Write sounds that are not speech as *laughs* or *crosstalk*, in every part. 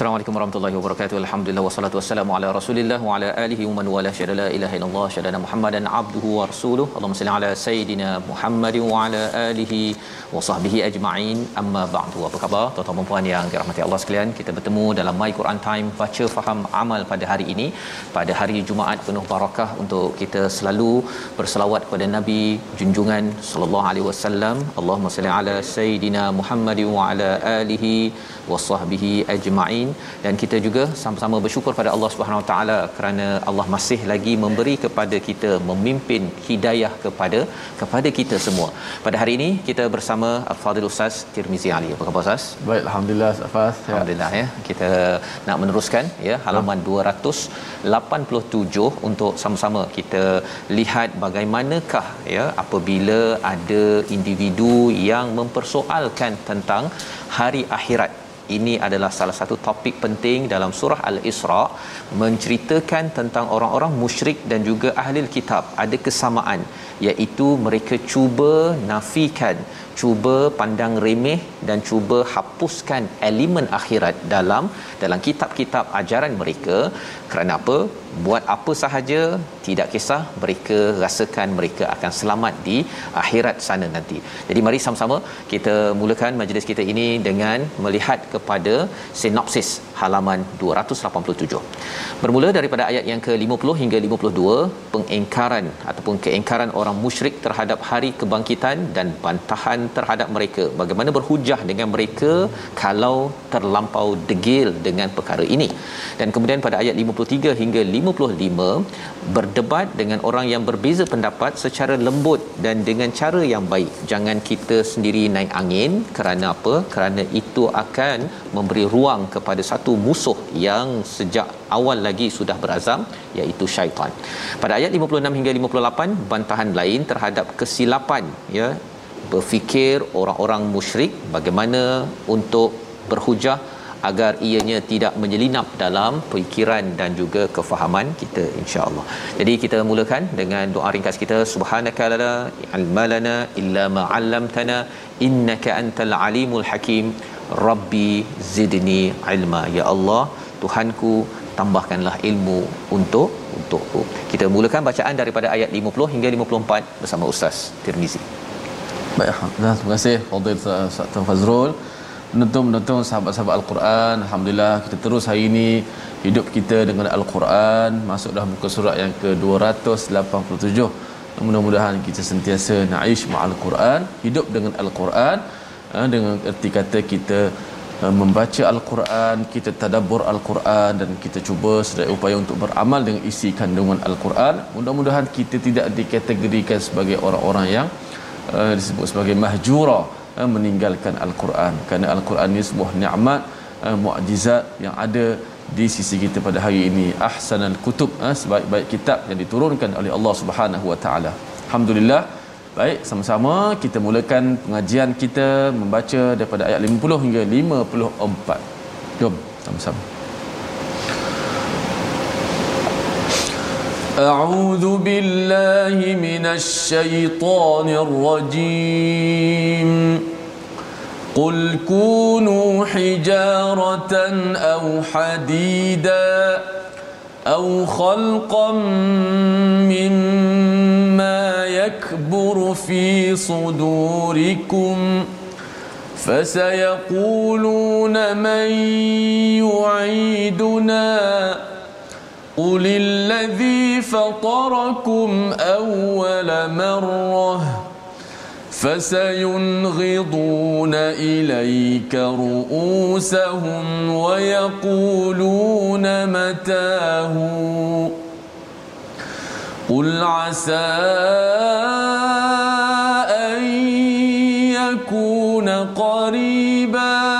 Assalamualaikum warahmatullahi wabarakatuh. Alhamdulillah wassalatu wassalamu ala Rasulillah wa ala alihi wa man wala syada la ilaha illallah syada Muhammadan abduhu wa rasuluh. Allahumma salli ala sayidina Muhammad wa ala alihi wa sahbihi ajma'in. Amma ba'du. Apa khabar tuan-tuan dan puan yang dirahmati Allah sekalian? Kita bertemu dalam My Quran Time baca faham amal pada hari ini. Pada hari Jumaat penuh barakah untuk kita selalu berselawat kepada Nabi junjungan sallallahu alaihi wasallam. Allahumma salli ala sayidina Muhammad wa ala alihi wa sahbihi ajma'in dan kita juga sama-sama bersyukur pada Allah Subhanahu Wa Taala kerana Allah masih lagi memberi kepada kita memimpin hidayah kepada kepada kita semua. Pada hari ini kita bersama Al-Fadhil Ustaz Tirmizi Ali. Apa khabar Ustaz? Baik, alhamdulillah Safas. Ya. Alhamdulillah ya. Kita nak meneruskan ya halaman ya. 287 untuk sama-sama kita lihat bagaimanakah ya apabila ada individu yang mempersoalkan tentang hari akhirat ini adalah salah satu topik penting dalam surah Al-Isra menceritakan tentang orang-orang musyrik dan juga ahli kitab. Ada kesamaan iaitu mereka cuba nafikan cuba pandang remeh dan cuba hapuskan elemen akhirat dalam dalam kitab-kitab ajaran mereka kerana apa? Buat apa sahaja tidak kisah mereka rasakan mereka akan selamat di akhirat sana nanti. Jadi mari sama-sama kita mulakan majlis kita ini dengan melihat kepada sinopsis halaman 287 bermula daripada ayat yang ke-50 hingga 52 pengingkaran ataupun keingkaran orang musyrik terhadap hari kebangkitan dan bantahan terhadap mereka. Bagaimana berhujah dengan mereka kalau terlampau degil dengan perkara ini? Dan kemudian pada ayat 53 hingga 55 berdebat dengan orang yang berbeza pendapat secara lembut dan dengan cara yang baik. Jangan kita sendiri naik angin kerana apa? Kerana itu akan memberi ruang kepada satu musuh yang sejak awal lagi sudah berazam iaitu syaitan. Pada ayat 56 hingga 58 bantahan lain terhadap kesilapan ya berfikir orang-orang musyrik bagaimana untuk berhujah agar ianya tidak menyelinap dalam fikiran dan juga kefahaman kita insya-Allah. Jadi kita mulakan dengan doa ringkas kita subhanaka la ilma lana illa ma 'allamtana innaka antal alimul hakim rabbi zidni ilma ya Allah Tuhanku tambahkanlah ilmu untuk untukku. Kita mulakan bacaan daripada ayat 50 hingga 54 bersama Ustaz Tirmizi. Baik, terima kasih Fadil Ustaz Fazrul penonton-penonton sahabat-sahabat Al-Quran. Alhamdulillah kita terus hari ini hidup kita dengan Al-Quran. Masuk dah muka surat yang ke-287 mudah-mudahan kita sentiasa na'ish ma'al Quran hidup dengan Al-Quran. Eh, dengan erti kata kita eh, membaca Al-Quran, kita tadabbur Al-Quran dan kita cuba sedaya upaya untuk beramal dengan isi kandungan Al-Quran. Mudah-mudahan kita tidak dikategorikan sebagai orang-orang yang uh, disebut sebagai mahjura meninggalkan Al-Quran. Kerana Al-Quran ini sebuah nikmat uh, mukjizat yang ada di sisi kita pada hari ini. Ahsanal kutub uh, sebaik-baik kitab yang diturunkan oleh Allah Subhanahu wa taala. Alhamdulillah. Baik sama-sama kita mulakan pengajian kita membaca daripada ayat 50 hingga 54 jom sama-sama أعوذ بالله من الشيطان الرجيم. قل كونوا حجارة أو حديدا أو خلقا مما يكبر في صدوركم فسيقولون من يعيدنا قل الذي فطركم أول مرة فسينغضون إليك رؤوسهم ويقولون متاه قل عسى أن يكون قريبا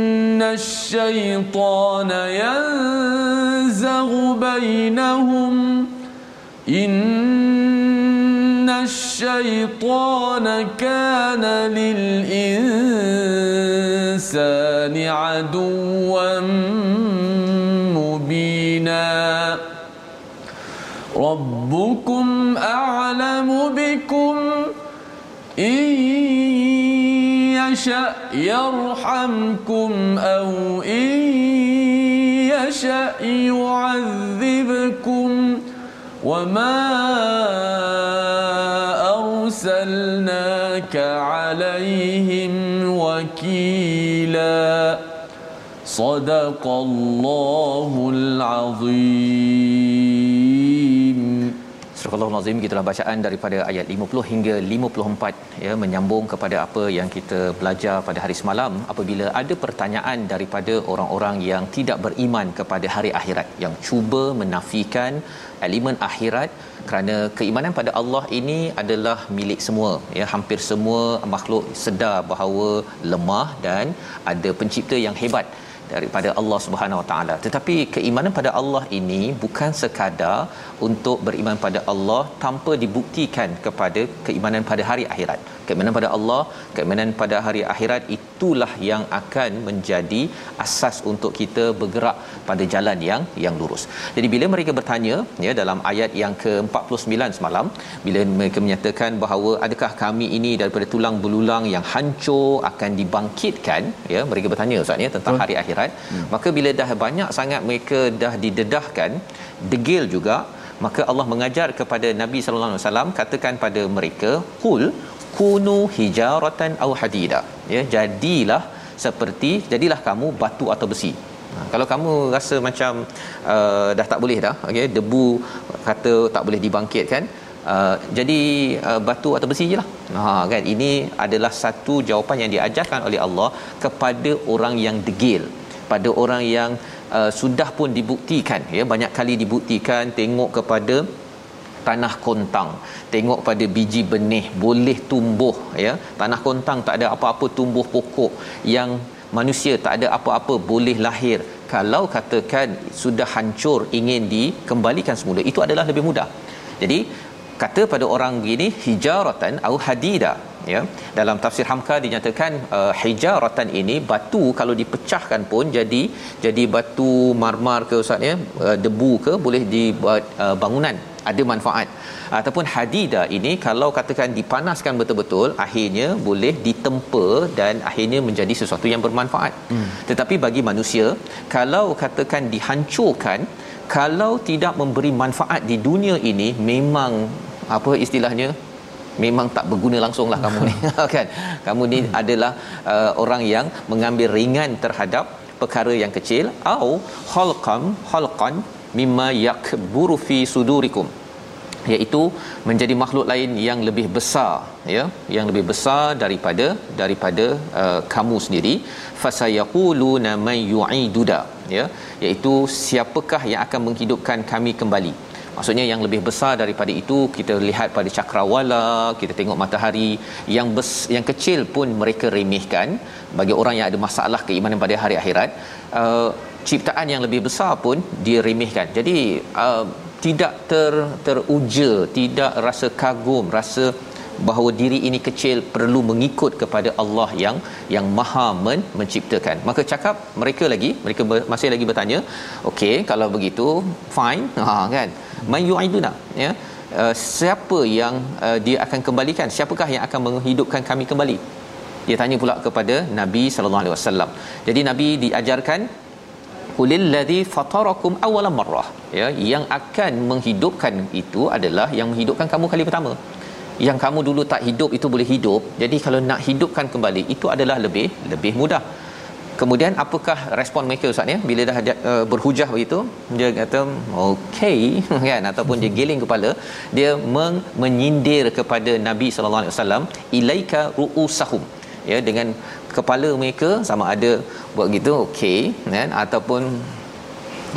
إن الشيطان ينزغ بينهم إن الشيطان كان للإنسان عدوا مبينا. ربكم أعلم بكم إن يشأ يرحمكم أو إن يشأ يعذبكم وما أرسلناك عليهم وكيلا صدق الله العظيم Astagfirullahalazim Azim gitulah bacaan daripada ayat 50 hingga 54 ya menyambung kepada apa yang kita belajar pada hari semalam apabila ada pertanyaan daripada orang-orang yang tidak beriman kepada hari akhirat yang cuba menafikan elemen akhirat kerana keimanan pada Allah ini adalah milik semua ya hampir semua makhluk sedar bahawa lemah dan ada pencipta yang hebat daripada Allah Subhanahu Wa Taala. Tetapi keimanan pada Allah ini bukan sekadar untuk beriman pada Allah tanpa dibuktikan kepada keimanan pada hari akhirat. Keimanan pada Allah, keimanan pada hari akhirat itulah yang akan menjadi asas untuk kita bergerak pada jalan yang yang lurus. Jadi bila mereka bertanya ya dalam ayat yang ke-49 semalam bila mereka menyatakan bahawa adakah kami ini daripada tulang belulang yang hancur akan dibangkitkan ya mereka bertanya ustaz ya tentang hari akhirat hmm. maka bila dah banyak sangat mereka dah didedahkan degil juga maka Allah mengajar kepada Nabi sallallahu alaihi wasallam katakan pada mereka qul kunu hijaratan au hadida. Ya jadilah seperti jadilah kamu batu atau besi. Ha, kalau kamu rasa macam uh, dah tak boleh dah okey debu kata tak boleh dibangkitkan uh, jadi uh, batu atau besi jelah ha kan? Ini adalah satu jawapan yang diajarkan oleh Allah kepada orang yang degil pada orang yang uh, sudah pun dibuktikan ya banyak kali dibuktikan tengok kepada tanah kontang. Tengok pada biji benih boleh tumbuh ya. Tanah kontang tak ada apa-apa tumbuh pokok. Yang manusia tak ada apa-apa boleh lahir. Kalau katakan sudah hancur ingin dikembalikan semula itu adalah lebih mudah. Jadi kata pada orang begini hijaratan au hadida ya. Dalam tafsir hamka dinyatakan uh, hijaratan ini batu kalau dipecahkan pun jadi jadi batu marmar ke ustaz ya uh, debu ke boleh dibuat uh, bangunan ada manfaat ataupun hadida ini kalau katakan dipanaskan betul-betul akhirnya boleh ditempa dan akhirnya menjadi sesuatu yang bermanfaat hmm. tetapi bagi manusia kalau katakan dihancurkan kalau tidak memberi manfaat di dunia ini memang apa istilahnya memang tak berguna langsunglah kamu ni *laughs* *laughs* kan kamu ni hmm. adalah uh, orang yang mengambil ringan terhadap perkara yang kecil au khalqam khalqan mimma yakburu fi sudurikum iaitu menjadi makhluk lain yang lebih besar ya yang lebih besar daripada daripada uh, kamu sendiri. Fasayaquluna may yu'iduda ya iaitu siapakah yang akan menghidupkan kami kembali. Maksudnya yang lebih besar daripada itu kita lihat pada cakrawala kita tengok matahari yang bes, yang kecil pun mereka remehkan. Bagi orang yang ada masalah keimanan pada hari akhirat uh, ciptaan yang lebih besar pun dia remehkan. Jadi uh, tidak ter teruja tidak rasa kagum rasa bahawa diri ini kecil perlu mengikut kepada Allah yang yang maha men, menciptakan. Maka cakap mereka lagi mereka ber, masih lagi bertanya okey kalau begitu fine. Ha kan? Man yu'iduna ya. Uh, siapa yang uh, dia akan kembalikan? Siapakah yang akan menghidupkan kami kembali? Dia tanya pula kepada Nabi sallallahu alaihi wasallam. Jadi Nabi diajarkan kulil ladzi fatarakum awwal marrah. Ya yang akan menghidupkan itu adalah yang menghidupkan kamu kali pertama. Yang kamu dulu tak hidup itu boleh hidup. Jadi kalau nak hidupkan kembali itu adalah lebih lebih mudah. Kemudian apakah respon mereka ustaz ya? Bila dah uh, berhujah begitu dia kata okey *laughs* kan? Ataupun dia giling kepala dia meng- menyindir kepada Nabi sallallahu alaihi wasallam ilaika ruusahum. Ya dengan kepala mereka sama ada buat gitu okey kan ataupun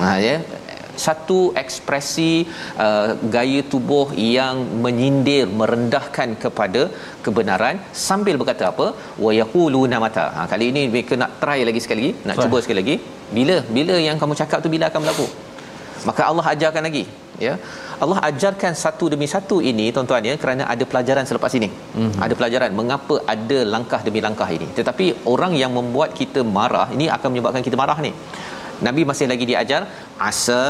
ha ya satu ekspresi uh, gaya tubuh yang menyindir merendahkan kepada kebenaran sambil berkata apa? Wa yaquluna mata. Ha kali ini mereka nak try lagi sekali nak cuba sekali lagi. Bila bila yang kamu cakap tu bila akan berlaku? Maka Allah ajarkan lagi ya. Allah ajarkan satu demi satu ini tuan-tuan ya kerana ada pelajaran selepas ini. Mm-hmm. ada pelajaran mengapa ada langkah demi langkah ini. Tetapi orang yang membuat kita marah ini akan menyebabkan kita marah ni. Nabi masih lagi diajar asa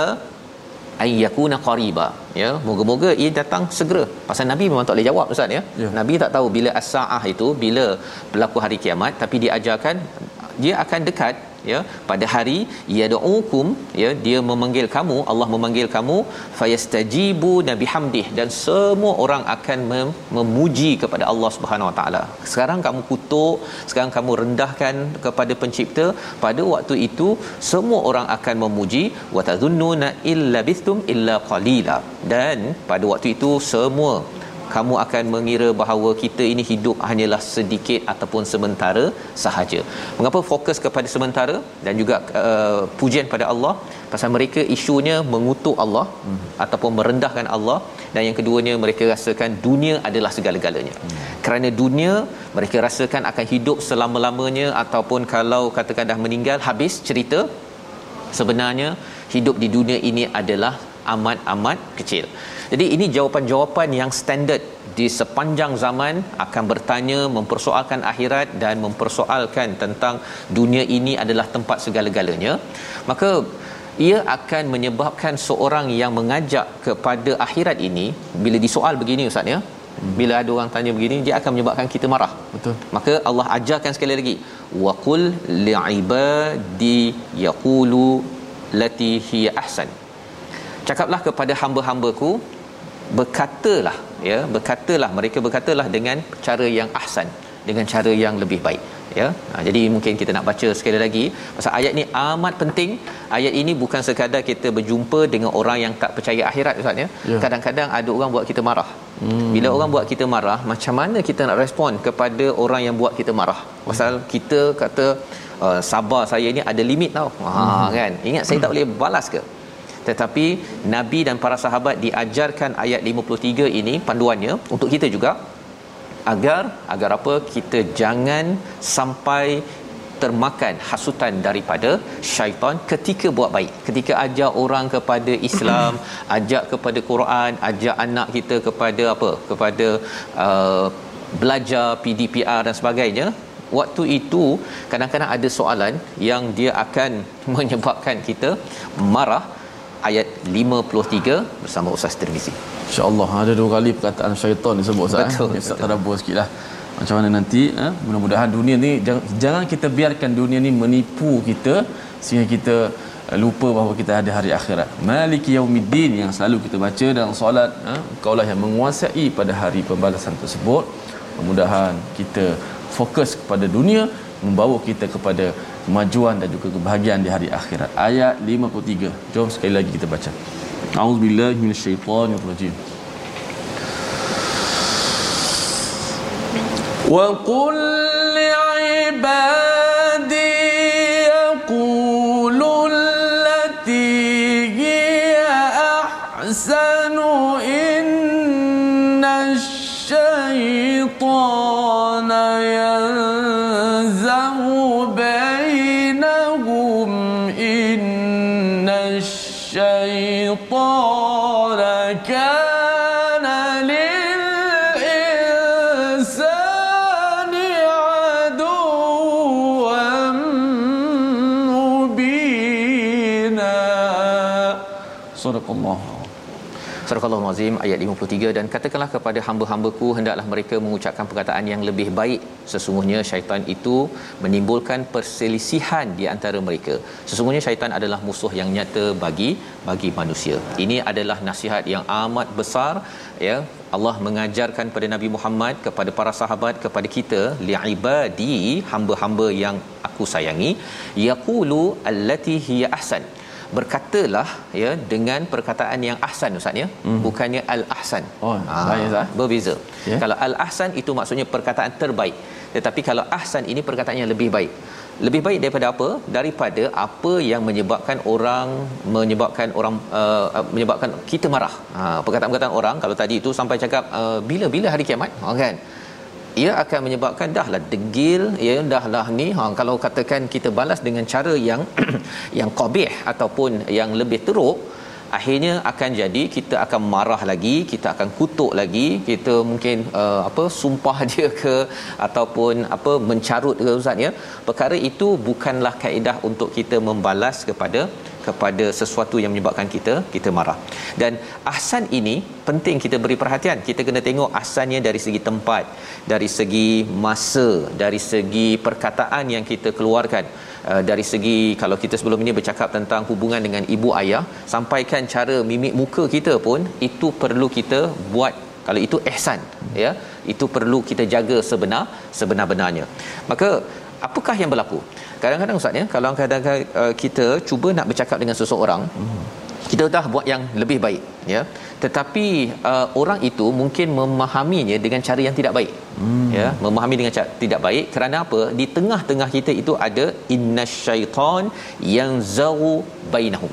ayyakuna qariba. Ya moga-moga ia datang segera. Pasal nabi memang tak boleh jawab ustaz ya. Yeah. nabi tak tahu bila as-saah itu bila berlaku hari kiamat tapi diajarkan dia akan dekat ya pada hari yad'ukum ya dia memanggil kamu Allah memanggil kamu fayastajibu nabi hamdih dan semua orang akan mem- memuji kepada Allah Subhanahu Wa Taala. Sekarang kamu kutuk sekarang kamu rendahkan kepada pencipta pada waktu itu semua orang akan memuji wa tadhunnuna illa bistum illa qalila. Dan pada waktu itu semua kamu akan mengira bahawa kita ini hidup hanyalah sedikit ataupun sementara sahaja. Mengapa fokus kepada sementara dan juga uh, pujian pada Allah? Pasal mereka isunya mengutuk Allah hmm. ataupun merendahkan Allah dan yang keduanya mereka rasakan dunia adalah segala-galanya. Hmm. Kerana dunia mereka rasakan akan hidup selama-lamanya ataupun kalau katakan dah meninggal habis cerita sebenarnya hidup di dunia ini adalah amat-amat kecil. Jadi ini jawapan-jawapan yang standard di sepanjang zaman akan bertanya mempersoalkan akhirat dan mempersoalkan tentang dunia ini adalah tempat segala-galanya. Maka ia akan menyebabkan seorang yang mengajak kepada akhirat ini bila disoal begini ustaz ya. Bila ada orang tanya begini dia akan menyebabkan kita marah. Betul. Maka Allah ajarkan sekali lagi waqul li'ibadi yaqulu lati hiya ahsan cakaplah kepada hamba-hambaku berkatalah ya berkatalah mereka berkatalah dengan cara yang ahsan dengan cara yang lebih baik ya ha, jadi mungkin kita nak baca sekali lagi pasal ayat ni amat penting ayat ini bukan sekadar kita berjumpa dengan orang yang tak percaya akhirat ustaz ya, ya. kadang-kadang ada orang buat kita marah hmm. bila orang buat kita marah macam mana kita nak respon kepada orang yang buat kita marah pasal hmm. kita kata uh, sabar saya ni ada limit tau ha hmm. kan ingat saya tak boleh balas ke tetapi nabi dan para sahabat diajarkan ayat 53 ini panduannya untuk kita juga agar agar apa kita jangan sampai termakan hasutan daripada syaitan ketika buat baik. Ketika ajak orang kepada Islam *clears throat* ajak kepada Quran ajak anak kita kepada apa? Kepada uh, belajar PDPR dan sebagainya waktu itu kadang-kadang ada soalan yang dia akan *laughs* menyebabkan kita marah ayat 53 bersama Ustaz Tirmizi. Insya-Allah ada dua kali perkataan syaitan disebut Ustaz. Betul. Eh? Ustaz tadabbur sikitlah. Macam mana nanti eh? mudah-mudahan dunia ni jangan, jangan kita biarkan dunia ni menipu kita sehingga kita eh, lupa bahawa kita ada hari akhirat. Maliki yaumiddin yang selalu kita baca dalam solat, eh? kaulah yang menguasai pada hari pembalasan tersebut. Mudah-mudahan kita fokus kepada dunia membawa kita kepada kemajuan dan juga kebahagiaan di hari akhirat. Ayat 53. Jom sekali lagi kita baca. A'udzubillahi minasyaitonirrajim. Wa qul Surah Al-Azim ayat 53 dan katakanlah kepada hamba-hambaku hendaklah mereka mengucapkan perkataan yang lebih baik. Sesungguhnya syaitan itu menimbulkan perselisihan di antara mereka. Sesungguhnya syaitan adalah musuh yang nyata bagi bagi manusia. Ini adalah nasihat yang amat besar ya. Allah mengajarkan pada Nabi Muhammad kepada para sahabat kepada kita li'ibadi hamba-hamba yang aku sayangi. Yaqulu allati hiya ahsan berkatalah ya dengan perkataan yang ahsan ustaz ya. Mm. bukannya al ahsan Oh, lain, Ustaz. berbeza. Yeah. kalau al ahsan itu maksudnya perkataan terbaik. Tetapi kalau ahsan ini perkataan yang lebih baik. Lebih baik daripada apa? Daripada apa yang menyebabkan orang menyebabkan orang uh, menyebabkan kita marah. Ha perkataan-perkataan orang kalau tadi itu sampai cakap uh, bila bila hari kiamat ha kan ia akan menyebabkan dahlah degil ya dahlah ni. Ha kalau katakan kita balas dengan cara yang *clears throat* yang qabih ataupun yang lebih teruk akhirnya akan jadi kita akan marah lagi kita akan kutuk lagi kita mungkin uh, apa sumpah *laughs* dia ke ataupun apa mencarut ke ustaz ya perkara itu bukanlah kaedah untuk kita membalas kepada kepada sesuatu yang menyebabkan kita kita marah. Dan ahsan ini penting kita beri perhatian. Kita kena tengok ahsannya dari segi tempat, dari segi masa, dari segi perkataan yang kita keluarkan. Uh, dari segi kalau kita sebelum ini bercakap tentang hubungan dengan ibu ayah, sampaikan cara mimik muka kita pun itu perlu kita buat. Kalau itu ihsan ya itu perlu kita jaga sebenar sebenar-benarnya. Maka apakah yang berlaku? Kadang-kadang ustaz ya kalau kadang-kadang uh, kita cuba nak bercakap dengan seseorang kita dah buat yang lebih baik ya tetapi uh, orang itu mungkin memahaminya dengan cara yang tidak baik hmm. ya memahami dengan cara tidak baik kerana apa di tengah-tengah kita itu ada innasyaitan yang zaru bainahum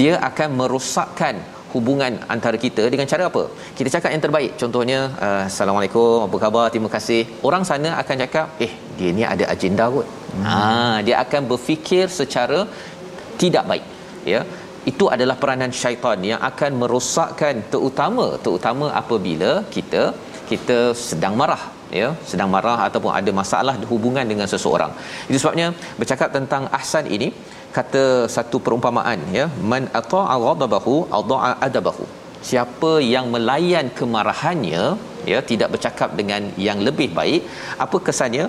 dia akan merosakkan hubungan antara kita dengan cara apa? Kita cakap yang terbaik. Contohnya, uh, Assalamualaikum, apa khabar? Terima kasih. Orang sana akan cakap, eh, dia ni ada agenda kot. Hmm. Ha, dia akan berfikir secara tidak baik. Ya. Itu adalah peranan syaitan yang akan merosakkan terutama terutama apabila kita kita sedang marah ya. Sedang marah ataupun ada masalah hubungan dengan seseorang. Itu sebabnya bercakap tentang ahsan ini kata satu perumpamaan ya. Man ata'a ghadabahu ada'a adabahu. Siapa yang melayan kemarahannya ya tidak bercakap dengan yang lebih baik apa kesannya?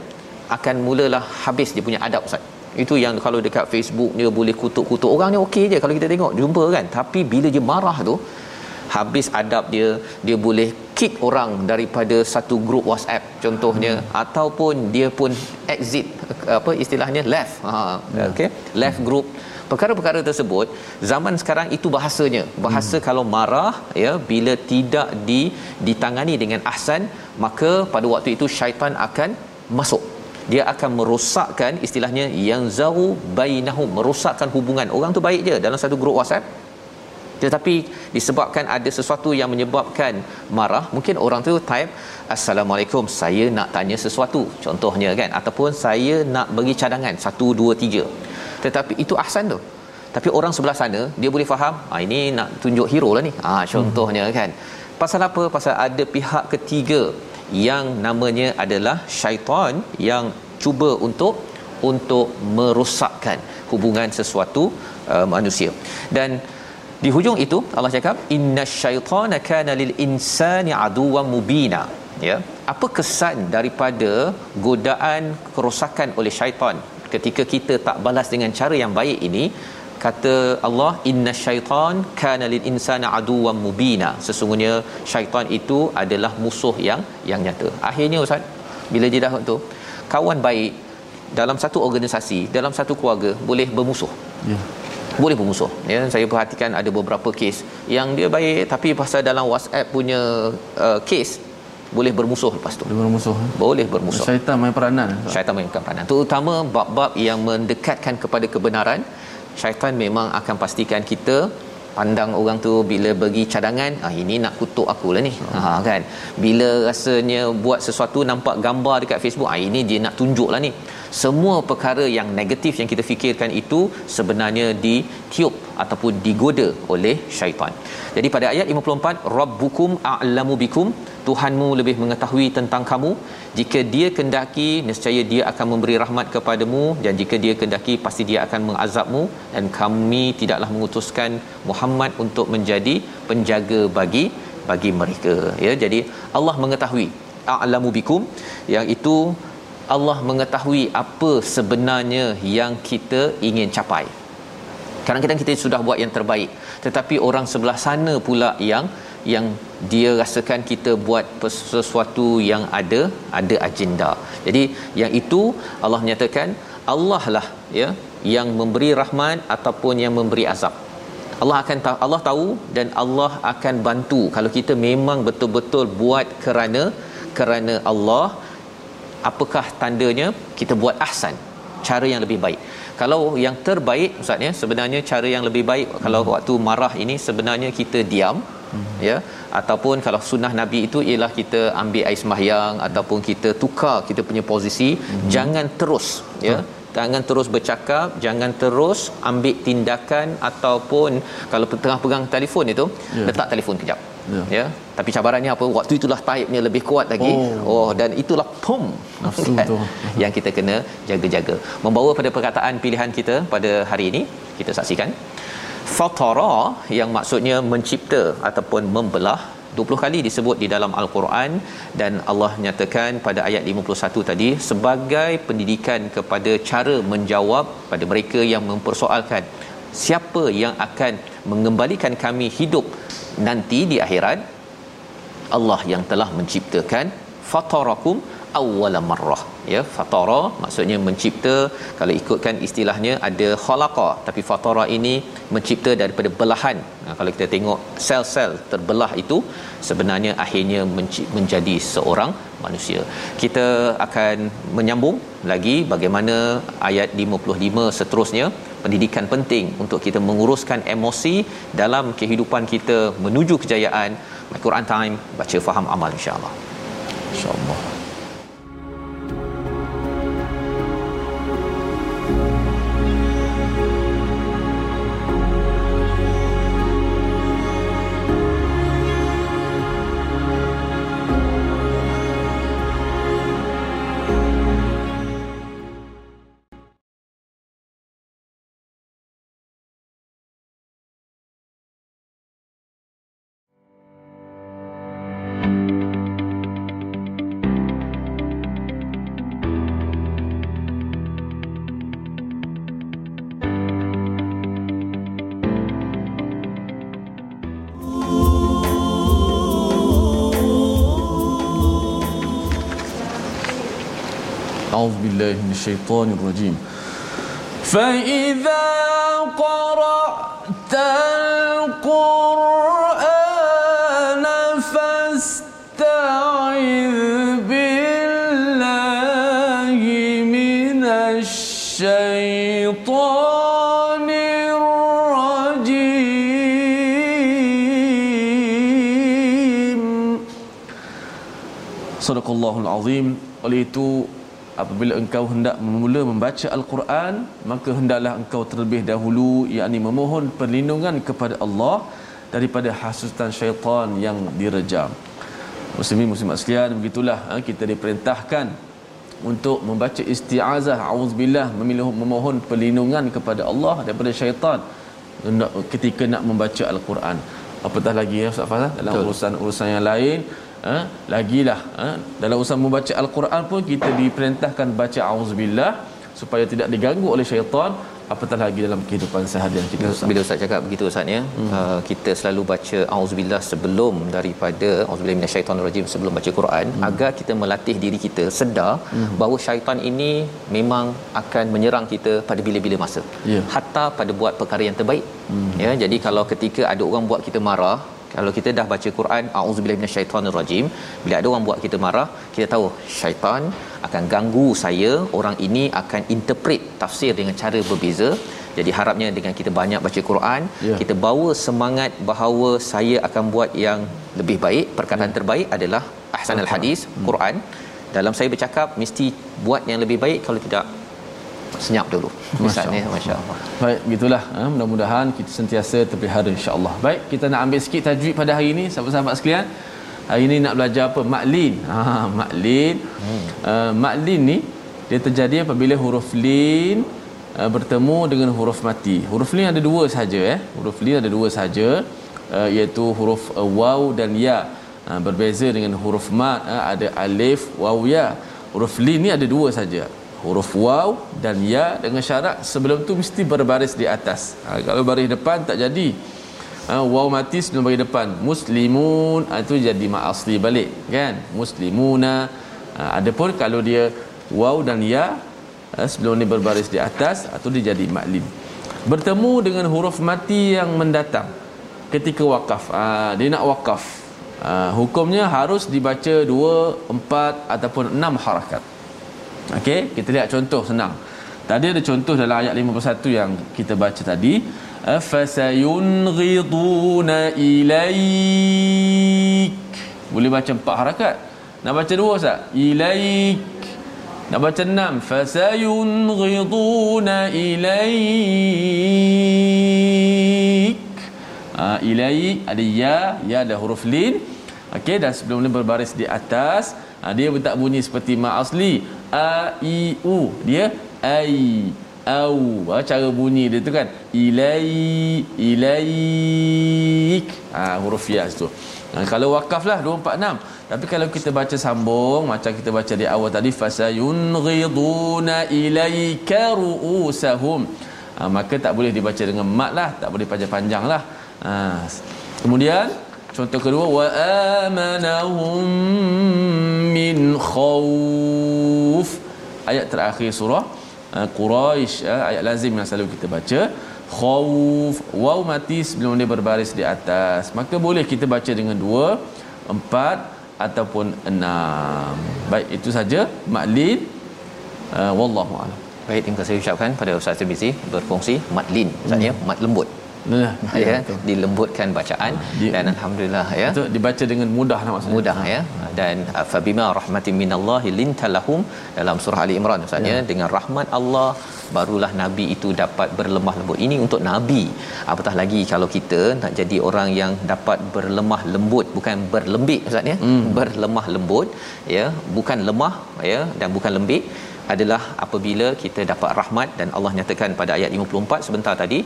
Akan mulalah habis dia punya adab Ustaz itu yang kalau dekat Facebook dia boleh kutuk-kutuk. Orang ni okey je kalau kita tengok. Jumpa kan? Tapi bila dia marah tu habis adab dia dia boleh kick orang daripada satu grup WhatsApp contohnya. Hmm. ataupun dia pun exit apa istilahnya left. Ha hmm. okey? Left group. Perkara-perkara tersebut zaman sekarang itu bahasanya. Bahasa hmm. kalau marah ya bila tidak di ditangani dengan ahsan maka pada waktu itu syaitan akan masuk dia akan merosakkan istilahnya yang zaru bainahum merosakkan hubungan. Orang tu baik je dalam satu grup WhatsApp. Tetapi disebabkan ada sesuatu yang menyebabkan marah mungkin orang tu type assalamualaikum saya nak tanya sesuatu contohnya kan? Ataupun saya nak bagi cadangan 1 2 3 tetapi itu ahsan tu. Tapi orang sebelah sana dia boleh faham ah ini nak tunjuk hero lah ni. Ah contohnya hmm. kan? Pasal apa? Pasal ada pihak ketiga yang namanya adalah syaitan yang cuba untuk untuk merosakkan hubungan sesuatu uh, manusia. Dan di hujung itu Allah cakap innasyaitana kana lil insani aduwwan mubina. Ya. Apa kesan daripada godaan kerosakan oleh syaitan ketika kita tak balas dengan cara yang baik ini kata Allah innasyaitan kana lil insani aduwwan mubina sesungguhnya syaitan itu adalah musuh yang yang nyata akhirnya ustaz bila dia dah tu kawan baik dalam satu organisasi dalam satu keluarga boleh bermusuh ya boleh bermusuh ya saya perhatikan ada beberapa kes yang dia baik tapi pasal dalam WhatsApp punya uh, kes boleh bermusuh lepas tu. Boleh bermusuh. eh? Boleh bermusuh. Syaitan main peranan. Syaitan mainkan peranan. Terutama bab-bab yang mendekatkan kepada kebenaran, syaitan memang akan pastikan kita pandang orang tu bila bagi cadangan ah ini nak kutuk aku lah ni. Ha kan? Bila rasanya buat sesuatu nampak gambar dekat Facebook ah ini dia nak tunjuk lah ni. Semua perkara yang negatif yang kita fikirkan itu sebenarnya ditiup ataupun digoda oleh syaitan. Jadi pada ayat 54 rabbukum a'lamu bikum Tuhanmu lebih mengetahui tentang kamu. Jika dia kendaki nescaya dia akan memberi rahmat kepadamu. Dan jika dia kendaki pasti dia akan mengazabmu. Dan kami tidaklah mengutuskan Muhammad untuk menjadi penjaga bagi bagi mereka. Ya jadi Allah mengetahui. A'lamu bikum. Yang itu Allah mengetahui apa sebenarnya yang kita ingin capai. Kadang-kadang kita sudah buat yang terbaik tetapi orang sebelah sana pula yang yang dia rasakan kita buat sesuatu yang ada ada agenda. Jadi yang itu Allah menyatakan Allah lah ya yang memberi rahmat ataupun yang memberi azab. Allah akan tahu Allah tahu dan Allah akan bantu kalau kita memang betul-betul buat kerana kerana Allah apakah tandanya kita buat ahsan cara yang lebih baik kalau yang terbaik ustaz ya sebenarnya cara yang lebih baik hmm. kalau waktu marah ini sebenarnya kita diam hmm. ya ataupun kalau sunnah nabi itu ialah kita ambil air sembahyang ataupun kita tukar kita punya posisi hmm. jangan terus ya hmm. Jangan terus bercakap jangan terus ambil tindakan ataupun kalau tengah pegang telefon itu yeah. letak telefon kejap. Ya. ya. Tapi cabarannya apa? Waktu itulah taibnya lebih kuat lagi. Oh, oh dan itulah nafsu *laughs* tu yang kita kena jaga-jaga. Membawa pada perkataan pilihan kita pada hari ini kita saksikan. Fatara yang maksudnya mencipta ataupun membelah 20 kali disebut di dalam al-Quran dan Allah nyatakan pada ayat 51 tadi sebagai pendidikan kepada cara menjawab pada mereka yang mempersoalkan siapa yang akan mengembalikan kami hidup nanti di akhirat? Allah yang telah menciptakan. Fatarakum awwala marrah. Ya fatara maksudnya mencipta kalau ikutkan istilahnya ada khalaqa. Tapi fatara ini mencipta daripada belahan. Nah, kalau kita tengok sel-sel terbelah itu sebenarnya akhirnya menjadi seorang manusia. Kita akan menyambung lagi bagaimana ayat 55 seterusnya. Pendidikan penting untuk kita menguruskan emosi dalam kehidupan kita menuju kejayaan. My Quran Time baca faham amal insya-Allah insya-Allah أعوذ بالله من الشيطان الرجيم. فإذا قرأت القرآن فاستعذ بالله من الشيطان الرجيم. صدق الله العظيم. Oleh itu apabila engkau hendak memula membaca al-Quran maka hendaklah engkau terlebih dahulu yakni memohon perlindungan kepada Allah daripada hasutan syaitan yang direjam. Muslimin muslimat sekalian begitulah ha, kita diperintahkan untuk membaca isti'azah auzubillah memilih memohon perlindungan kepada Allah daripada syaitan ketika nak membaca al-Quran. Apatah lagi ya Ustaz Fazal dalam urusan-urusan yang lain ha, lagilah ha, dalam usaha membaca al-Quran pun kita diperintahkan baca auzubillah supaya tidak diganggu oleh syaitan apatah lagi dalam kehidupan seharian kita Ustaz. Bila Ustaz cakap begitu Ustaz ya, hmm. uh, kita selalu baca auzubillah sebelum daripada auzubillah minasyaitonirrajim sebelum baca Quran hmm. agar kita melatih diri kita sedar hmm. bahawa syaitan ini memang akan menyerang kita pada bila-bila masa. Yeah. Hatta pada buat perkara yang terbaik. Hmm. Ya, jadi kalau ketika ada orang buat kita marah, kalau kita dah baca Quran auzubillahi minasyaitonirrajim bila ada orang buat kita marah kita tahu syaitan akan ganggu saya orang ini akan interpret tafsir dengan cara berbeza jadi harapnya dengan kita banyak baca Quran yeah. kita bawa semangat bahawa saya akan buat yang lebih baik perkataan yeah. terbaik adalah ahsanul hadis hmm. Quran dalam saya bercakap mesti buat yang lebih baik kalau tidak senyap dulu misalnya masya-Allah. Baik, gitulah. Ha, mudah-mudahan kita sentiasa terpelihara insya-Allah. Baik, kita nak ambil sikit tajwid pada hari ini sahabat-sahabat sekalian. hari ni nak belajar apa maklin ha maklin hmm. uh, maklin ni dia terjadi apabila huruf lin uh, bertemu dengan huruf mati huruf lin ada dua saja eh huruf lin ada dua saja uh, iaitu huruf uh, waw dan ya uh, berbeza dengan huruf mat uh, ada alif waw ya huruf lin ni ada dua saja huruf waw dan ya dengan syarat sebelum tu mesti berbaris di atas. Ha, kalau baris depan tak jadi. Ha, waw mati sebelum baris depan. Muslimun ha, itu jadi mak asli balik kan? Muslimuna. Ha, adapun kalau dia waw dan ya ha, sebelum ni berbaris di atas atau ha, dia jadi maklin bertemu dengan huruf mati yang mendatang ketika wakaf. Ha, dia nak wakaf. Ha, hukumnya harus dibaca dua, empat ataupun enam harakat Okey, kita lihat contoh senang. Tadi ada contoh dalam ayat 51 yang kita baca tadi. Fasayunghiduna ilaik. Boleh baca empat harakat. Nak baca dua Ustaz? Ilaik. Nak baca enam. Fasayunghiduna ilaik. Ha, ilaik ada ya, ya ada huruf lin. Okey, dan sebelum ni berbaris di atas. Ha, dia tak bunyi seperti ma asli. A i u. Dia ai au. Ha, cara bunyi dia tu kan. Ilai ilaik. Ha, huruf ya tu ha, kalau wakaf lah 246 tapi kalau kita baca sambung macam kita baca di awal tadi fasayunghiduna ilaika ruusahum. Ha, maka tak boleh dibaca dengan mat lah tak boleh panjang-panjang lah. Ha. kemudian contoh kedua wa amanahum min khauf ayat terakhir surah uh, Quraisy uh, ayat lazim yang selalu kita baca. Khauf waw mati sebelum dia berbaris di atas. Maka boleh kita baca dengan dua empat ataupun enam. Baik itu saja maklin uh, wallahu a'lam. Baik terima kasih ucapkan pada Ustaz Tirmizi berfungsi matlin Ustaz ya, hmm. mat lembut ya, ya. dilembutkan bacaan dia, dan alhamdulillah ya. Betul dibaca dengan mudah lah maksudnya. Mudah ya. Dan uh, fabima rahmatin minallahi lintalahum dalam surah ali imran maksudnya ya. dengan rahmat Allah barulah nabi itu dapat berlemah lembut ini untuk nabi. Apatah lagi kalau kita nak jadi orang yang dapat berlemah lembut bukan berlembik maksudnya hmm. berlemah lembut ya. Bukan lemah ya dan bukan lembik adalah apabila kita dapat rahmat dan Allah nyatakan pada ayat 54 sebentar tadi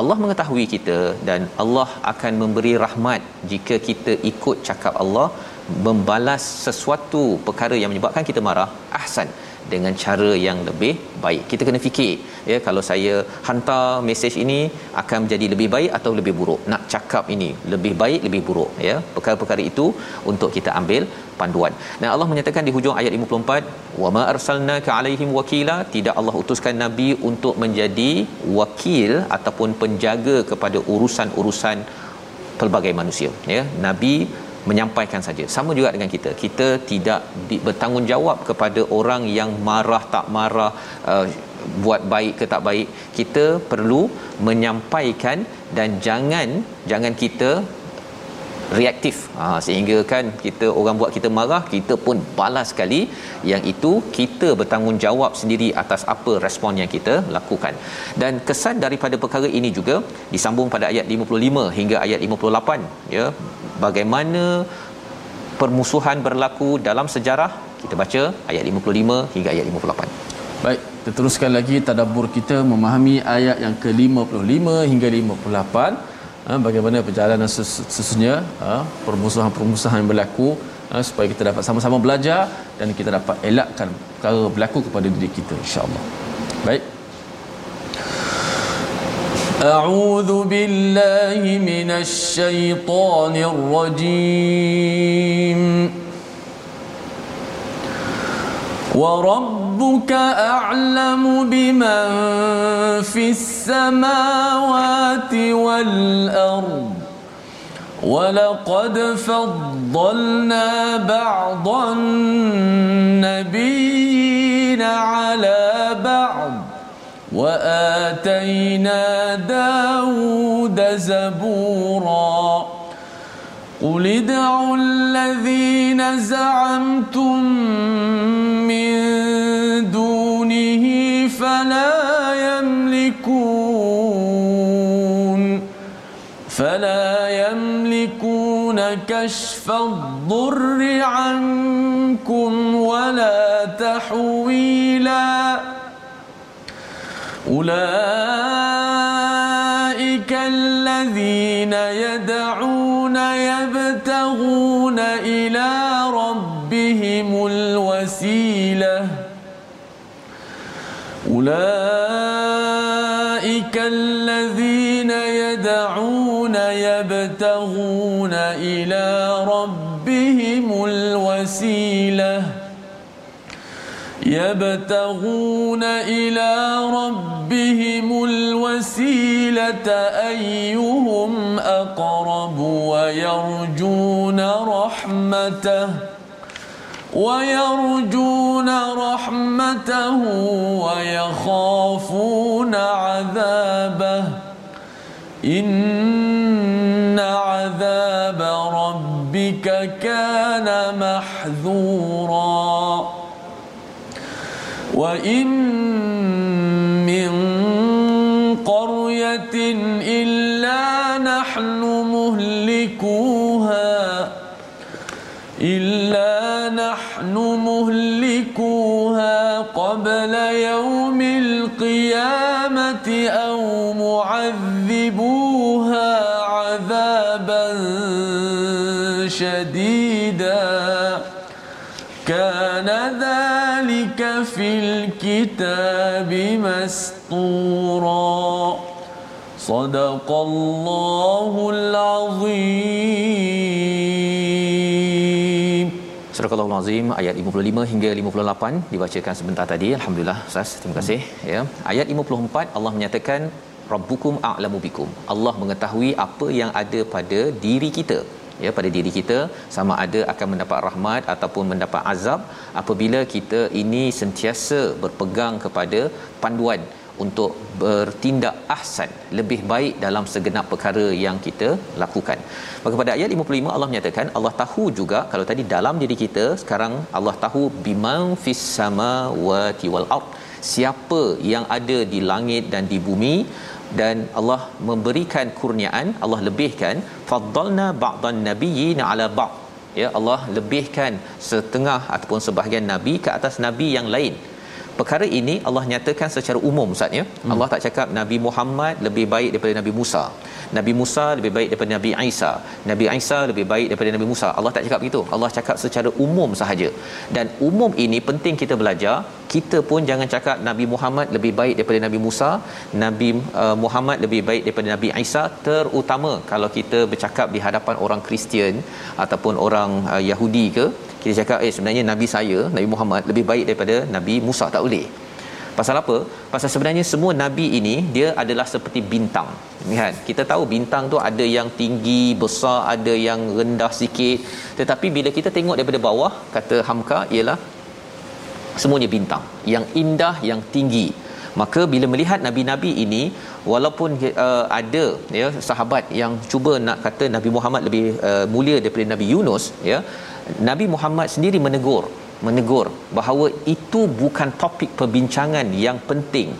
Allah mengetahui kita dan Allah akan memberi rahmat jika kita ikut cakap Allah membalas sesuatu perkara yang menyebabkan kita marah ahsan dengan cara yang lebih baik. Kita kena fikir ya kalau saya hantar mesej ini akan menjadi lebih baik atau lebih buruk. Nak cakap ini lebih baik lebih buruk ya. Perkara-perkara itu untuk kita ambil panduan. Dan Allah menyatakan di hujung ayat 54, "Wa ma arsalnaka 'alaihim wakila." Tidak Allah utuskan nabi untuk menjadi wakil ataupun penjaga kepada urusan-urusan pelbagai manusia ya. Nabi menyampaikan saja. Sama juga dengan kita. Kita tidak di, bertanggungjawab kepada orang yang marah tak marah uh, buat baik ke tak baik. Kita perlu menyampaikan dan jangan jangan kita reaktif. Ha, sehingga kan kita orang buat kita marah kita pun balas sekali. Yang itu kita bertanggungjawab sendiri atas apa respon yang kita lakukan. Dan kesan daripada perkara ini juga disambung pada ayat 55 hingga ayat 58 ya bagaimana permusuhan berlaku dalam sejarah kita baca ayat 55 hingga ayat 58 baik kita teruskan lagi tadabbur kita memahami ayat yang ke-55 hingga 58 ha, bagaimana perjalanan sesungguhnya ha, permusuhan-permusuhan yang berlaku ha, supaya kita dapat sama-sama belajar dan kita dapat elakkan perkara berlaku kepada diri kita insya-Allah. Baik. أعوذ بالله من الشيطان الرجيم. وربك اعلم بمن في السماوات والارض ولقد فضلنا بعض النبيين على بعض وآتينا داود زبورا. قل ادعوا الذين زعمتم من دونه فلا يملكون فلا يملكون كشف الضر عنكم ولا تحويلا. أولئك الذين يدعون يبتغون إلى ربهم الوسيلة. أولئك الذين يدعون يبتغون إلى ربهم الوسيلة. يبتغون إلى ربهم الوسيلة أيهم أقرب ويرجون رحمته ويرجون رحمته ويخافون عذابه إن عذاب ربك كان محذورا وإن نحن مهلكوها قبل يوم القيامة أو معذبوها عذابا شديدا. كان ذلك في الكتاب مسطورا صدق الله العظيم. Surah Al-Azim ayat 55 hingga 58 dibacakan sebentar tadi. Alhamdulillah Ustaz, terima kasih ya. Ayat 54 Allah menyatakan rabbukum a'lamu bikum. Allah mengetahui apa yang ada pada diri kita ya pada diri kita sama ada akan mendapat rahmat ataupun mendapat azab apabila kita ini sentiasa berpegang kepada panduan untuk bertindak ahsan lebih baik dalam segenap perkara yang kita lakukan. Maka pada ayat 55 Allah menyatakan Allah tahu juga kalau tadi dalam diri kita sekarang Allah tahu biman fis samawati wal ard. Siapa yang ada di langit dan di bumi dan Allah memberikan kurniaan Allah lebihkan faddalna ba'dan nabiyyin ala ba'd. Ya Allah lebihkan setengah ataupun sebahagian nabi ke atas nabi yang lain perkara ini Allah nyatakan secara umum Ustaz ya. Hmm. Allah tak cakap Nabi Muhammad lebih baik daripada Nabi Musa. Nabi Musa lebih baik daripada Nabi Isa. Nabi Isa lebih baik daripada Nabi Musa. Allah tak cakap begitu. Allah cakap secara umum sahaja. Dan umum ini penting kita belajar. Kita pun jangan cakap Nabi Muhammad lebih baik daripada Nabi Musa, Nabi uh, Muhammad lebih baik daripada Nabi Isa terutama kalau kita bercakap di hadapan orang Kristian ataupun orang uh, Yahudi ke kita cakap eh sebenarnya nabi saya Nabi Muhammad lebih baik daripada Nabi Musa tak boleh. Pasal apa? Pasal sebenarnya semua nabi ini dia adalah seperti bintang. Lihat kita tahu bintang tu ada yang tinggi besar ada yang rendah sikit. Tetapi bila kita tengok daripada bawah kata Hamka ialah semuanya bintang. Yang indah yang tinggi. Maka bila melihat nabi-nabi ini walaupun uh, ada ya sahabat yang cuba nak kata Nabi Muhammad lebih uh, mulia daripada Nabi Yunus ya Nabi Muhammad sendiri menegur menegur bahawa itu bukan topik perbincangan yang penting.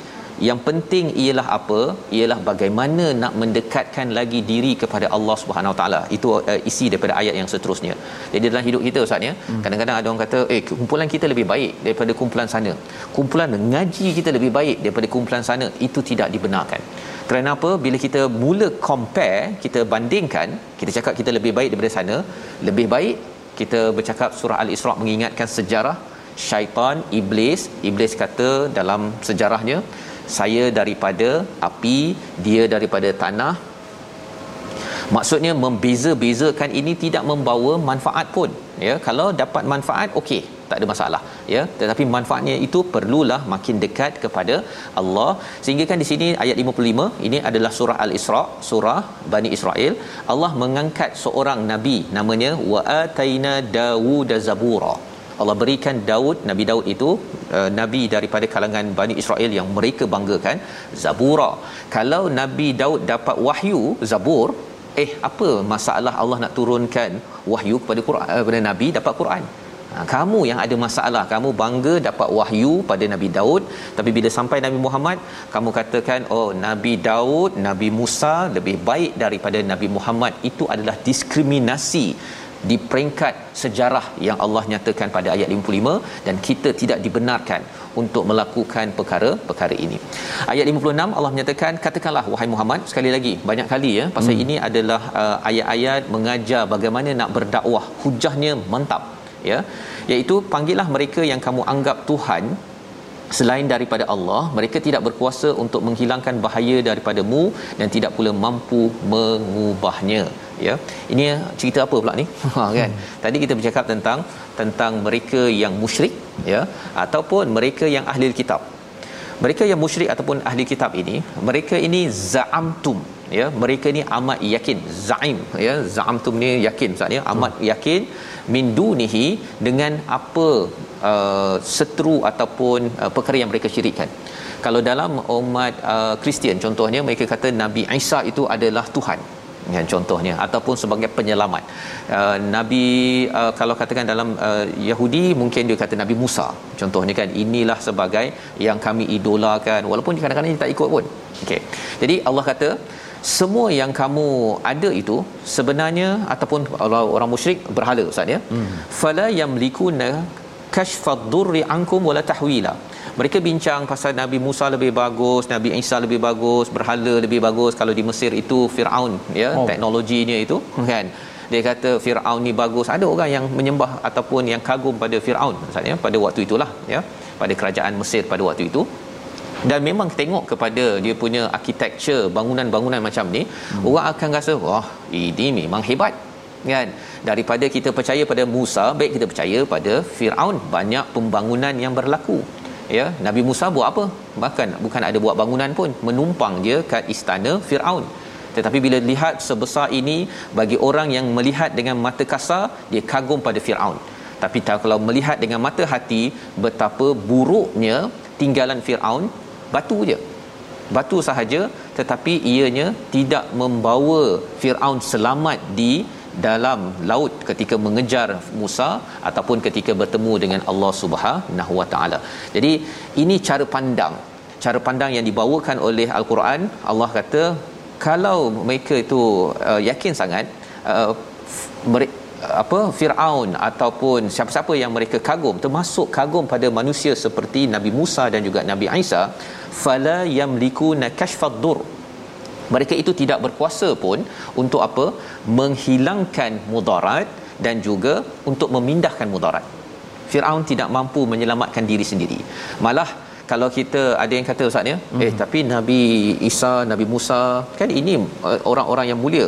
Yang penting ialah apa? Ialah bagaimana nak mendekatkan lagi diri kepada Allah Subhanahu taala. Itu uh, isi daripada ayat yang seterusnya. Jadi dalam hidup kita ustaz ya hmm. kadang-kadang ada orang kata eh kumpulan kita lebih baik daripada kumpulan sana. Kumpulan ngaji kita lebih baik daripada kumpulan sana itu tidak dibenarkan. Kerana apa? Bila kita mula compare kita bandingkan kita cakap kita lebih baik daripada sana lebih baik kita bercakap surah al-isra mengingatkan sejarah syaitan iblis iblis kata dalam sejarahnya saya daripada api dia daripada tanah. Maksudnya membeza-bezakan ini tidak membawa manfaat pun. Ya kalau dapat manfaat okey tak ada masalah ya. Tetapi manfaatnya itu perlulah makin dekat kepada Allah. Sehingga kan di sini ayat 55 ini adalah surah al-Isra surah Bani Israel. Allah mengangkat seorang nabi namanya wa ataina Dawud zabura. Allah berikan Daud Nabi Daud itu uh, nabi daripada kalangan Bani Israel yang mereka banggakan Zabura. Kalau Nabi Daud dapat wahyu Zabur eh apa masalah Allah nak turunkan wahyu kepada Quran kepada nabi dapat Quran kamu yang ada masalah, kamu bangga dapat wahyu pada Nabi Daud, tapi bila sampai Nabi Muhammad, kamu katakan, "Oh, Nabi Daud, Nabi Musa lebih baik daripada Nabi Muhammad." Itu adalah diskriminasi di peringkat sejarah yang Allah nyatakan pada ayat 55 dan kita tidak dibenarkan untuk melakukan perkara-perkara ini. Ayat 56 Allah menyatakan katakanlah wahai Muhammad sekali lagi banyak kali ya pasal hmm. ini adalah uh, ayat-ayat mengajar bagaimana nak berdakwah hujahnya mantap ya iaitu panggillah mereka yang kamu anggap tuhan selain daripada Allah. Mereka tidak berkuasa untuk menghilangkan bahaya daripadamu dan tidak pula mampu mengubahnya ya. Ini cerita apa pula ni? *laughs* Ha kan? Hmm. tadi kita bercakap tentang tentang mereka yang musyrik ya ataupun mereka yang ahli kitab. Mereka yang musyrik ataupun ahli kitab ini mereka ini za'amtum ya mereka ni amat yakin. Zaim ya za'amtum ni yakin maksudnya amat yakin. Min dunihi dengan apa uh, seteru ataupun uh, perkara yang mereka syirikkan. Kalau dalam umat uh, Kristian contohnya mereka kata Nabi Isa itu adalah Tuhan. Kan contohnya. Ataupun sebagai penyelamat. Uh, nabi uh, kalau katakan dalam uh, Yahudi mungkin dia kata nabi Musa. Contohnya kan inilah sebagai yang kami idolakan. Walaupun kadang-kadang dia tak ikut pun. Okey. Jadi Allah kata semua yang kamu ada itu sebenarnya ataupun orang, orang musyrik berhala ustaz ya hmm. fala yamlikuna kashfad durri ankum wala tahwila mereka bincang pasal Nabi Musa lebih bagus, Nabi Isa lebih bagus, berhala lebih bagus kalau di Mesir itu Firaun ya, oh. teknologinya itu kan. Dia kata Firaun ni bagus. Ada orang yang menyembah ataupun yang kagum pada Firaun maksudnya pada waktu itulah ya, pada kerajaan Mesir pada waktu itu. Dan memang tengok kepada dia punya architecture bangunan-bangunan macam ni, hmm. orang akan rasa wah, ini memang hebat kan? Daripada kita percaya pada Musa baik kita percaya pada Firaun banyak pembangunan yang berlaku. Ya Nabi Musa buat apa? Bahkan bukan ada buat bangunan pun menumpang dia kat istana Firaun. Tetapi bila lihat sebesar ini bagi orang yang melihat dengan mata kasar dia kagum pada Firaun. Tapi kalau melihat dengan mata hati betapa buruknya tinggalan Firaun batu je batu sahaja tetapi ianya tidak membawa Firaun selamat di dalam laut ketika mengejar Musa ataupun ketika bertemu dengan Allah Subhanahu Wa Taala. Jadi ini cara pandang. Cara pandang yang dibawakan oleh Al-Quran, Allah kata kalau mereka itu uh, yakin sangat uh, apa Firaun ataupun siapa-siapa yang mereka kagum termasuk kagum pada manusia seperti Nabi Musa dan juga Nabi Isa fala yamliku nakashfad dur. Mereka itu tidak berkuasa pun untuk apa? Menghilangkan mudarat dan juga untuk memindahkan mudarat. Firaun tidak mampu menyelamatkan diri sendiri. Malah kalau kita ada yang kata ustaz ya hmm. eh tapi nabi Isa nabi Musa kan ini uh, orang-orang yang mulia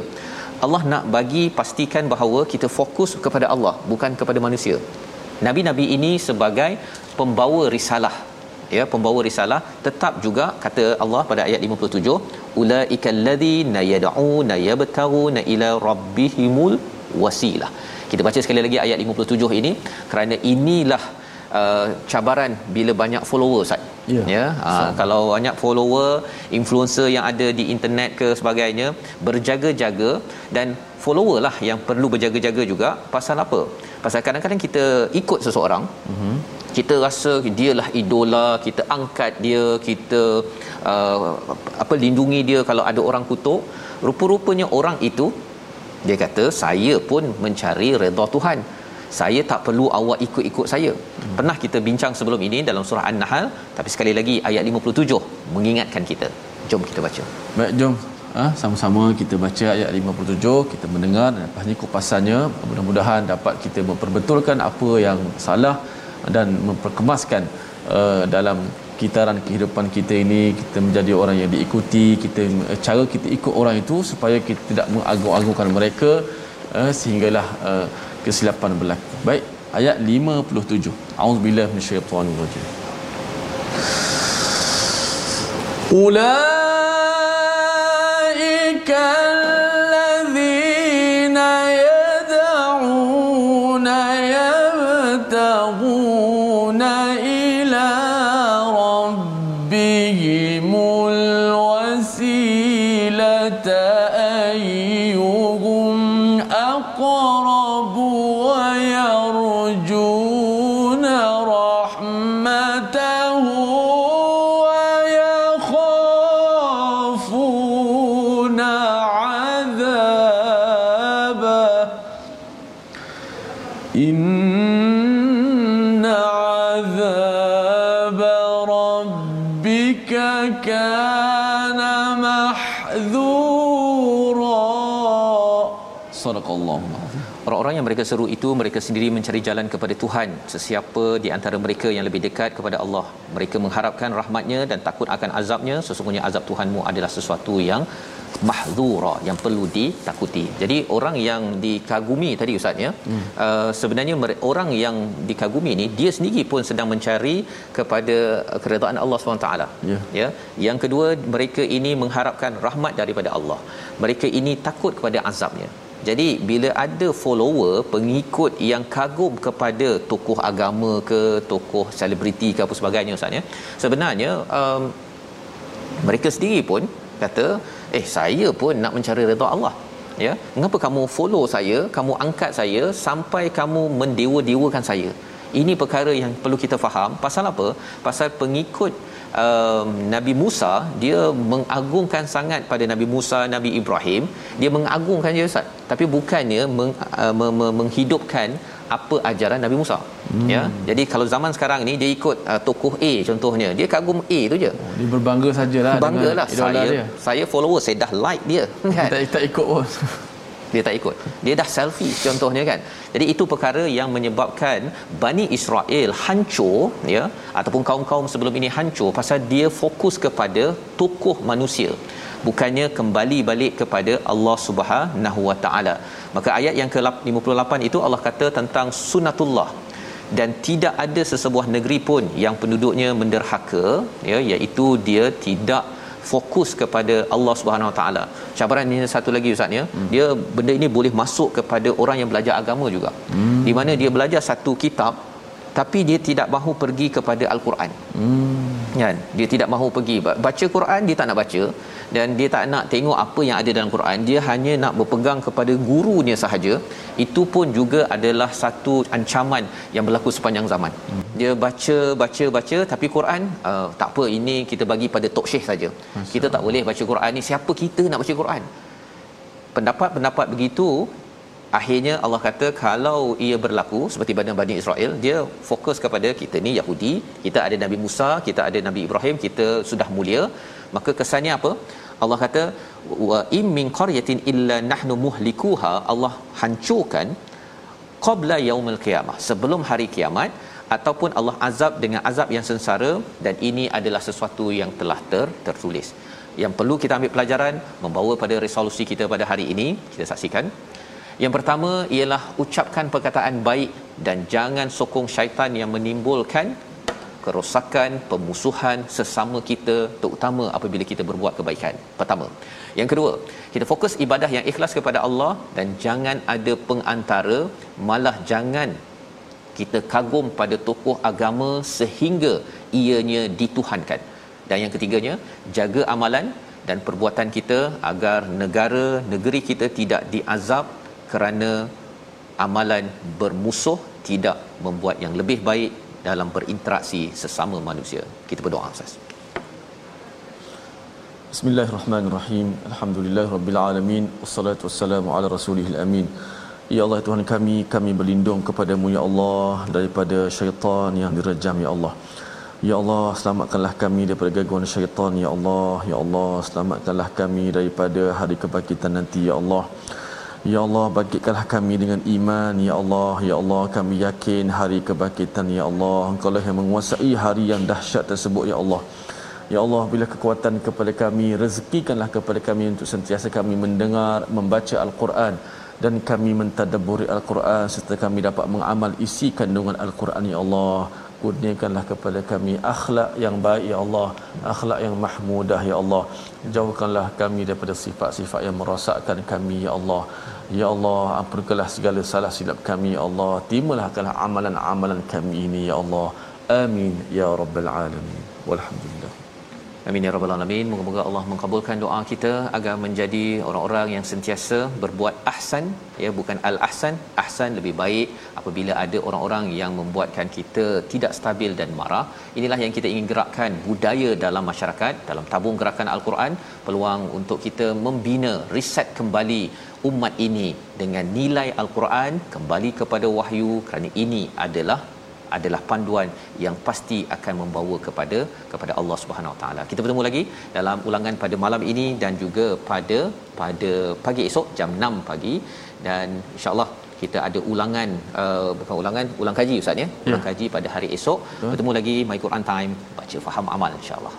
Allah nak bagi pastikan bahawa kita fokus kepada Allah bukan kepada manusia. Nabi-nabi ini sebagai pembawa risalah ya pembawa risalah. Tetap juga kata Allah pada ayat 57 ulaikal ladzina yad'una yabtaguna ila rabbihimul wasilah. Kita baca sekali lagi ayat 57 ini. Kerana inilah uh, cabaran bila banyak follower Ustaz ya, ya? Uh, kalau banyak follower influencer yang ada di internet ke sebagainya berjaga-jaga dan follower lah yang perlu berjaga-jaga juga pasal apa? Pasal kadang-kadang kita ikut seseorang uh-huh kita rasa dialah idola kita angkat dia kita uh, apa lindungi dia kalau ada orang kutuk. Rupa-rupanya orang itu dia kata saya pun mencari redha Tuhan saya tak perlu awak ikut-ikut saya. Hmm. pernah kita bincang sebelum ini dalam surah an-nahl tapi sekali lagi ayat 57 mengingatkan kita. Jom kita baca. Baik jom. Ha, sama-sama kita baca ayat 57 kita mendengar dan lepas ni kupasannya. Mudah-mudahan dapat kita memperbetulkan apa yang salah dan memperkemaskan uh, dalam kitaran kehidupan kita ini. Kita menjadi orang yang diikuti kita cara kita ikut orang itu supaya kita tidak mengagung-agungkan mereka uh, sehinggalah uh, kesilapan berlaku. Baik ayat 57 auzubillahi minasyaitanir rajim. Ulaika seru itu mereka sendiri mencari jalan kepada Tuhan. Sesiapa di antara mereka yang lebih dekat kepada Allah, mereka mengharapkan rahmatnya dan takut akan azabnya. Sesungguhnya azab Tuhanmu adalah sesuatu yang mahzura yang perlu ditakuti. Jadi orang yang dikagumi tadi ustaz ya. Hmm. Uh, sebenarnya orang yang dikagumi ni dia sendiri pun sedang mencari kepada keredaan Allah SWT. Yeah. Ya. Yang kedua mereka ini mengharapkan rahmat daripada Allah. Mereka ini takut kepada azabnya. Jadi bila ada follower, pengikut yang kagum kepada tokoh agama ke, tokoh selebriti ke apa sebagainya ustaz ya. Sebenarnya um, mereka sendiri pun kata, "Eh, saya pun nak mencari redha Allah." Ya. Mengapa kamu follow saya, kamu angkat saya sampai kamu mendewa-dewakan saya? Ini perkara yang perlu kita faham. Pasal apa? Pasal pengikut um, Nabi Musa dia mengagungkan sangat pada Nabi Musa Nabi Ibrahim. Dia mengagungkan dia Ustaz. Tapi bukannya meng, uh, me, me, menghidupkan apa ajaran Nabi Musa. Hmm. ya? Jadi kalau zaman sekarang ni dia ikut uh, tokoh A contohnya. Dia kagum A tu je. Oh, dia berbangga sajalah banggalah saya dia. saya follower saya dah like dia. Kan *laughs* tak, tak ikut pun *laughs* dia tak ikut. Dia dah selfie contohnya kan. Jadi itu perkara yang menyebabkan Bani Israel hancur ya ataupun kaum-kaum sebelum ini hancur pasal dia fokus kepada tokoh manusia. Bukannya kembali balik kepada Allah Subhanahu Wa Taala. Maka ayat yang ke-58 itu Allah kata tentang sunatullah. Dan tidak ada sesebuah negeri pun yang penduduknya menderhaka ya iaitu dia tidak fokus kepada Allah Subhanahu Wa Taala. Cabaran ini satu lagi ustaz ya. Hmm. Dia benda ini boleh masuk kepada orang yang belajar agama juga. Hmm. Di mana dia belajar satu kitab tapi dia tidak mahu pergi kepada al-Quran. Hmm. Kan? Dia tidak mahu pergi baca Quran dia tak nak baca dan dia tak nak tengok apa yang ada dalam Quran. Dia hanya nak berpegang kepada gurunya sahaja. Itu pun juga adalah satu ancaman yang berlaku sepanjang zaman. Hmm. Dia baca baca baca tapi Quran uh, tak apa ini kita bagi pada tok syekh saja. Kita tak boleh baca Quran ni siapa kita nak baca Quran? Pendapat-pendapat begitu akhirnya Allah kata kalau ia berlaku seperti pada Bani Israel dia fokus kepada kita ni Yahudi kita ada Nabi Musa kita ada Nabi Ibrahim kita sudah mulia. Maka kesannya apa? Allah kata wa im min qaryatin illa nahnu muhlikuha Allah hancurkan qabla yaumil qiyamah sebelum hari kiamat ataupun Allah azab dengan azab yang sengsara dan ini adalah sesuatu yang telah ter, tertulis. Yang perlu kita ambil pelajaran membawa pada resolusi kita pada hari ini kita saksikan yang pertama ialah ucapkan perkataan baik dan jangan sokong syaitan yang menimbulkan kerosakan, pemusuhan sesama kita terutama apabila kita berbuat kebaikan. Pertama. Yang kedua, kita fokus ibadah yang ikhlas kepada Allah dan jangan ada pengantara, malah jangan kita kagum pada tokoh agama sehingga ianya dituhankan. Dan yang ketiganya, jaga amalan dan perbuatan kita agar negara negeri kita tidak diazab kerana amalan bermusuh tidak membuat yang lebih baik dalam berinteraksi sesama manusia. Kita berdoa Ustaz. Bismillahirrahmanirrahim. Alhamdulillahirabbil alamin. Wassalatu wassalamu ala rasulihil amin. Ya Allah Tuhan kami, kami berlindung kepadamu ya Allah daripada syaitan yang direjam ya Allah. Ya Allah, selamatkanlah kami daripada gangguan syaitan ya Allah. Ya Allah, selamatkanlah kami daripada hari kebangkitan nanti ya Allah. Ya Allah bangkitkanlah kami dengan iman. Ya Allah Ya Allah kami yakin hari kebangkitan Ya Allah. Engkau lah yang menguasai hari yang dahsyat tersebut Ya Allah. Ya Allah bila kekuatan kepada kami Rezekikanlah kepada kami untuk sentiasa kami mendengar Membaca Al-Quran. Dan kami mentadaburi Al-Quran Serta kami dapat mengamal isi kandungan Al-Quran Ya Allah. Kurniakanlah kepada kami akhlak yang baik ya Allah. Akhlak yang mahmudah ya Allah. Jauhkanlah kami daripada sifat-sifat yang merosakkan kami ya Allah Ya Allah, ampunkanlah segala salah silap kami, Ya Allah. Timalahkanlah amalan-amalan kami ini, Ya Allah. Amin, Ya Rabbal Alamin. Walhamdulillah. Amin ya rabbal alamin. Moga-moga Allah mengabulkan doa kita agar menjadi orang-orang yang sentiasa berbuat ahsan ya bukan al ahsan. Ahsan lebih baik apabila ada orang-orang yang membuatkan kita tidak stabil dan marah. Inilah yang kita ingin gerakkan budaya dalam masyarakat dalam tabung gerakan al-Quran peluang untuk kita membina reset kembali umat ini dengan nilai al-Quran kembali kepada wahyu kerana ini adalah adalah panduan yang pasti akan membawa kepada kepada Allah Subhanahu Wa Taala. Kita bertemu lagi dalam ulangan pada malam ini dan juga pada pada pagi esok jam 6 pagi dan insya-Allah kita ada ulangan uh, bukan ulangan ulang kaji ustaz ya ulang ya. kaji pada hari esok Betul. bertemu lagi my Quran time baca faham amal insya-Allah